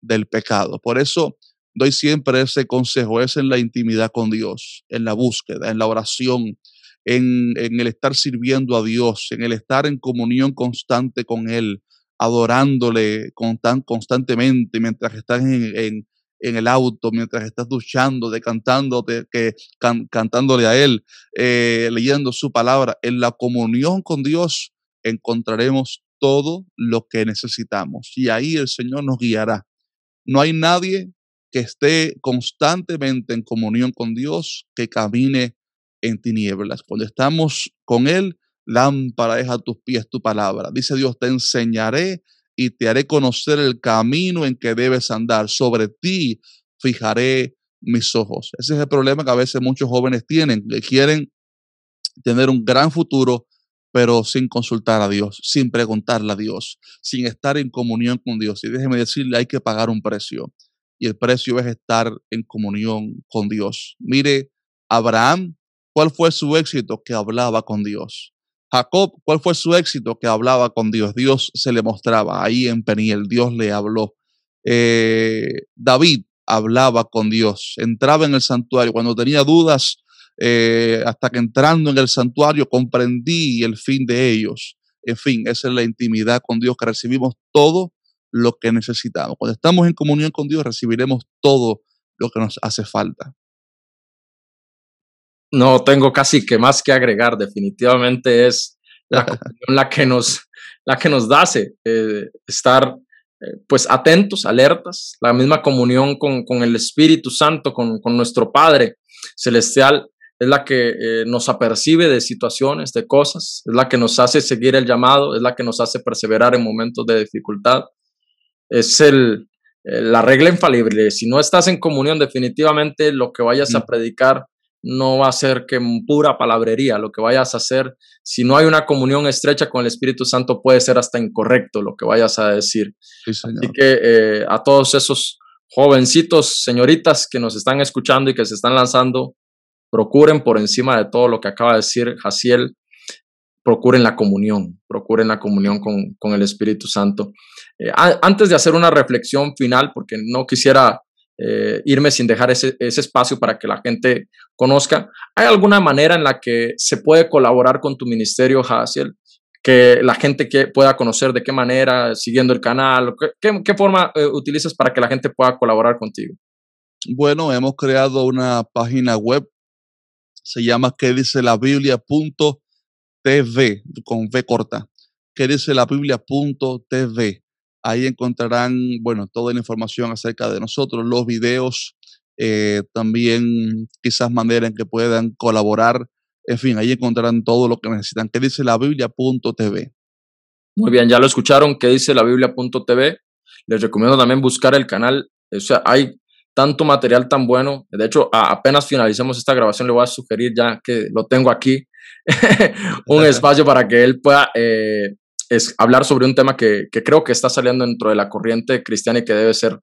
del pecado. Por eso doy siempre ese consejo, es en la intimidad con Dios, en la búsqueda, en la oración, en, el estar sirviendo a Dios, en el estar en comunión constante con Él, adorándole constantemente mientras estás en, el auto, mientras estás duchando, de que, cantándole a Él, eh, leyendo su palabra. En la comunión con Dios encontraremos todo lo que necesitamos y ahí el Señor nos guiará. No hay nadie que esté constantemente en comunión con Dios que camine en tinieblas. Cuando estamos con Él, lámpara es a tus pies tu palabra. Dice Dios, te enseñaré y te haré conocer el camino en que debes andar. Sobre ti fijaré mis ojos. Ese es el problema que a veces muchos jóvenes tienen, que quieren tener un gran futuro, pero sin consultar a Dios, sin preguntarle a Dios, sin estar en comunión con Dios. Y déjeme decirle, hay que pagar un precio. Y el precio es estar en comunión con Dios. Mire, Abraham ¿Cuál fue su éxito? Que hablaba con Dios. Jacob, ¿cuál fue su éxito? Que hablaba con Dios. Dios se le mostraba ahí en Peniel. Dios le habló. Eh, David hablaba con Dios, entraba en el santuario. Cuando tenía dudas, eh, hasta que entrando en el santuario comprendí el fin de ellos. En fin, esa es la intimidad con Dios que recibimos todo lo que necesitamos. Cuando estamos en comunión con Dios, recibiremos todo lo que nos hace falta. No tengo casi que más que agregar. Definitivamente es la, [LAUGHS] la que nos, la que nos hace eh, estar eh, pues atentos, alertas, la misma comunión con, con el Espíritu Santo, con, con, nuestro Padre Celestial, es la que eh, nos apercibe de situaciones, de cosas, es la que nos hace seguir el llamado, es la que nos hace perseverar en momentos de dificultad. Es el, la regla infalible. Si no estás en comunión, definitivamente lo que vayas a mm. predicar no va a ser que pura palabrería. Lo que vayas a hacer, si no hay una comunión estrecha con el Espíritu Santo, puede ser hasta incorrecto lo que vayas a decir. Así que eh, a todos esos jovencitos, señoritas que nos están escuchando y que se están lanzando, procuren por encima de todo lo que acaba de decir Jaciel, procuren la comunión, procuren la comunión con, con el Espíritu Santo. Eh, antes de hacer una reflexión final, porque no quisiera eh, irme sin dejar ese, ese, espacio para que la gente conozca. ¿Hay alguna manera en la que se puede colaborar con tu ministerio, Haciel? Que la gente que pueda conocer de qué manera, siguiendo el canal, qué, qué forma eh, utilizas para que la gente pueda colaborar contigo. Bueno, hemos creado una página web, se llama que dice la Biblia.tv, con V corta, que dice la Biblia.tv Ahí encontrarán, bueno, toda la información acerca de nosotros, los videos, eh, también quizás manera en que puedan colaborar. En fin, ahí encontrarán todo lo que necesitan. ¿Qué dice la Biblia.tv? Muy bien, ya lo escucharon. ¿Qué dice la Biblia.tv? Les recomiendo también buscar el canal. O sea, hay tanto material tan bueno. De hecho, apenas finalicemos esta grabación, le voy a sugerir ya que lo tengo aquí, [LAUGHS] un [LAUGHS] espacio para que él pueda eh, es hablar sobre un tema que, creo que está saliendo dentro de la corriente cristiana y que debe ser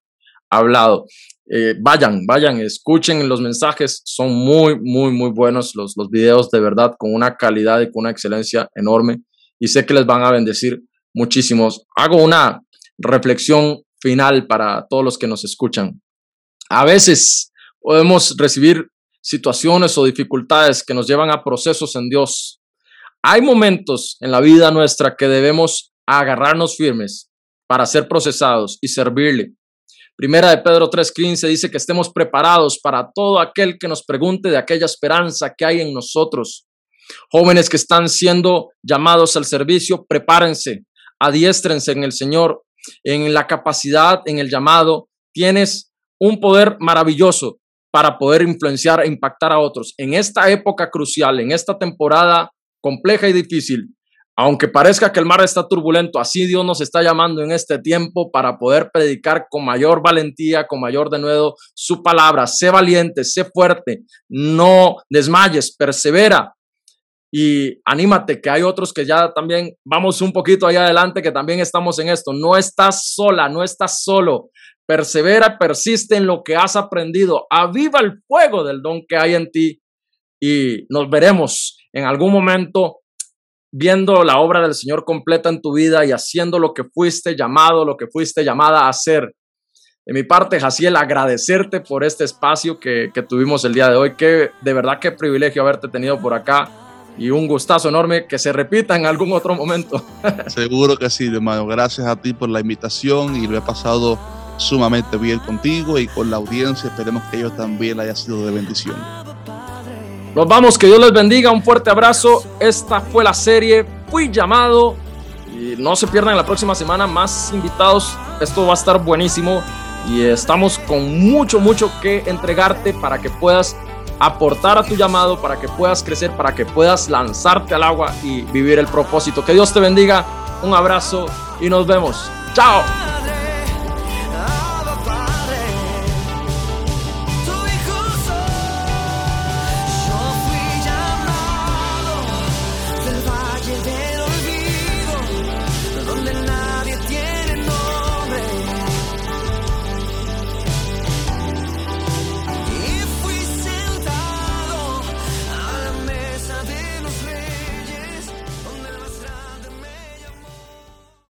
hablado. Eh, vayan, vayan, escuchen los mensajes, son muy, muy, muy buenos los, los videos de verdad, con una calidad y con una excelencia enorme y sé que les van a bendecir muchísimos. Hago una reflexión final para todos los que nos escuchan. A veces podemos recibir situaciones o dificultades que nos llevan a procesos en Dios hay momentos en la vida nuestra que debemos agarrarnos firmes para ser procesados y servirle. Primera de Pedro 3:15 dice que estemos preparados para todo aquel que nos pregunte de aquella esperanza que hay en nosotros. Jóvenes que están siendo llamados al servicio, prepárense, adiéstrense en el Señor, en la capacidad, en el llamado. Tienes un poder maravilloso para poder influenciar e impactar a otros. En esta época crucial, en esta temporada compleja y difícil, aunque parezca que el mar está turbulento, así Dios nos está llamando en este tiempo para poder predicar con mayor valentía, con mayor denuedo su palabra. Sé valiente, sé fuerte, no desmayes, persevera y anímate, que hay otros que ya también vamos un poquito allá adelante, que también estamos en esto. No estás sola, no estás solo. Persevera, persiste en lo que has aprendido. Aviva el fuego del don que hay en ti y nos veremos en algún momento viendo la obra del Señor completa en tu vida y haciendo lo que fuiste llamado, lo que fuiste llamada a hacer. De mi parte, Jaciel, agradecerte por este espacio que, que tuvimos el día de hoy. Que de verdad qué privilegio haberte tenido por acá y un gustazo enorme que se repita en algún otro momento. [LAUGHS] Seguro que sí, hermano. Gracias a ti por la invitación y lo he pasado sumamente bien contigo y con la audiencia. Esperemos que ellos también haya sido de bendición. Nos vamos, que Dios les bendiga, un fuerte abrazo. Esta fue la serie Fui llamado. Y no se pierdan la próxima semana más invitados. Esto va a estar buenísimo. Y estamos con mucho, mucho que entregarte para que puedas aportar a tu llamado, para que puedas crecer, para que puedas lanzarte al agua y vivir el propósito. Que Dios te bendiga. Un abrazo y nos vemos. Chao.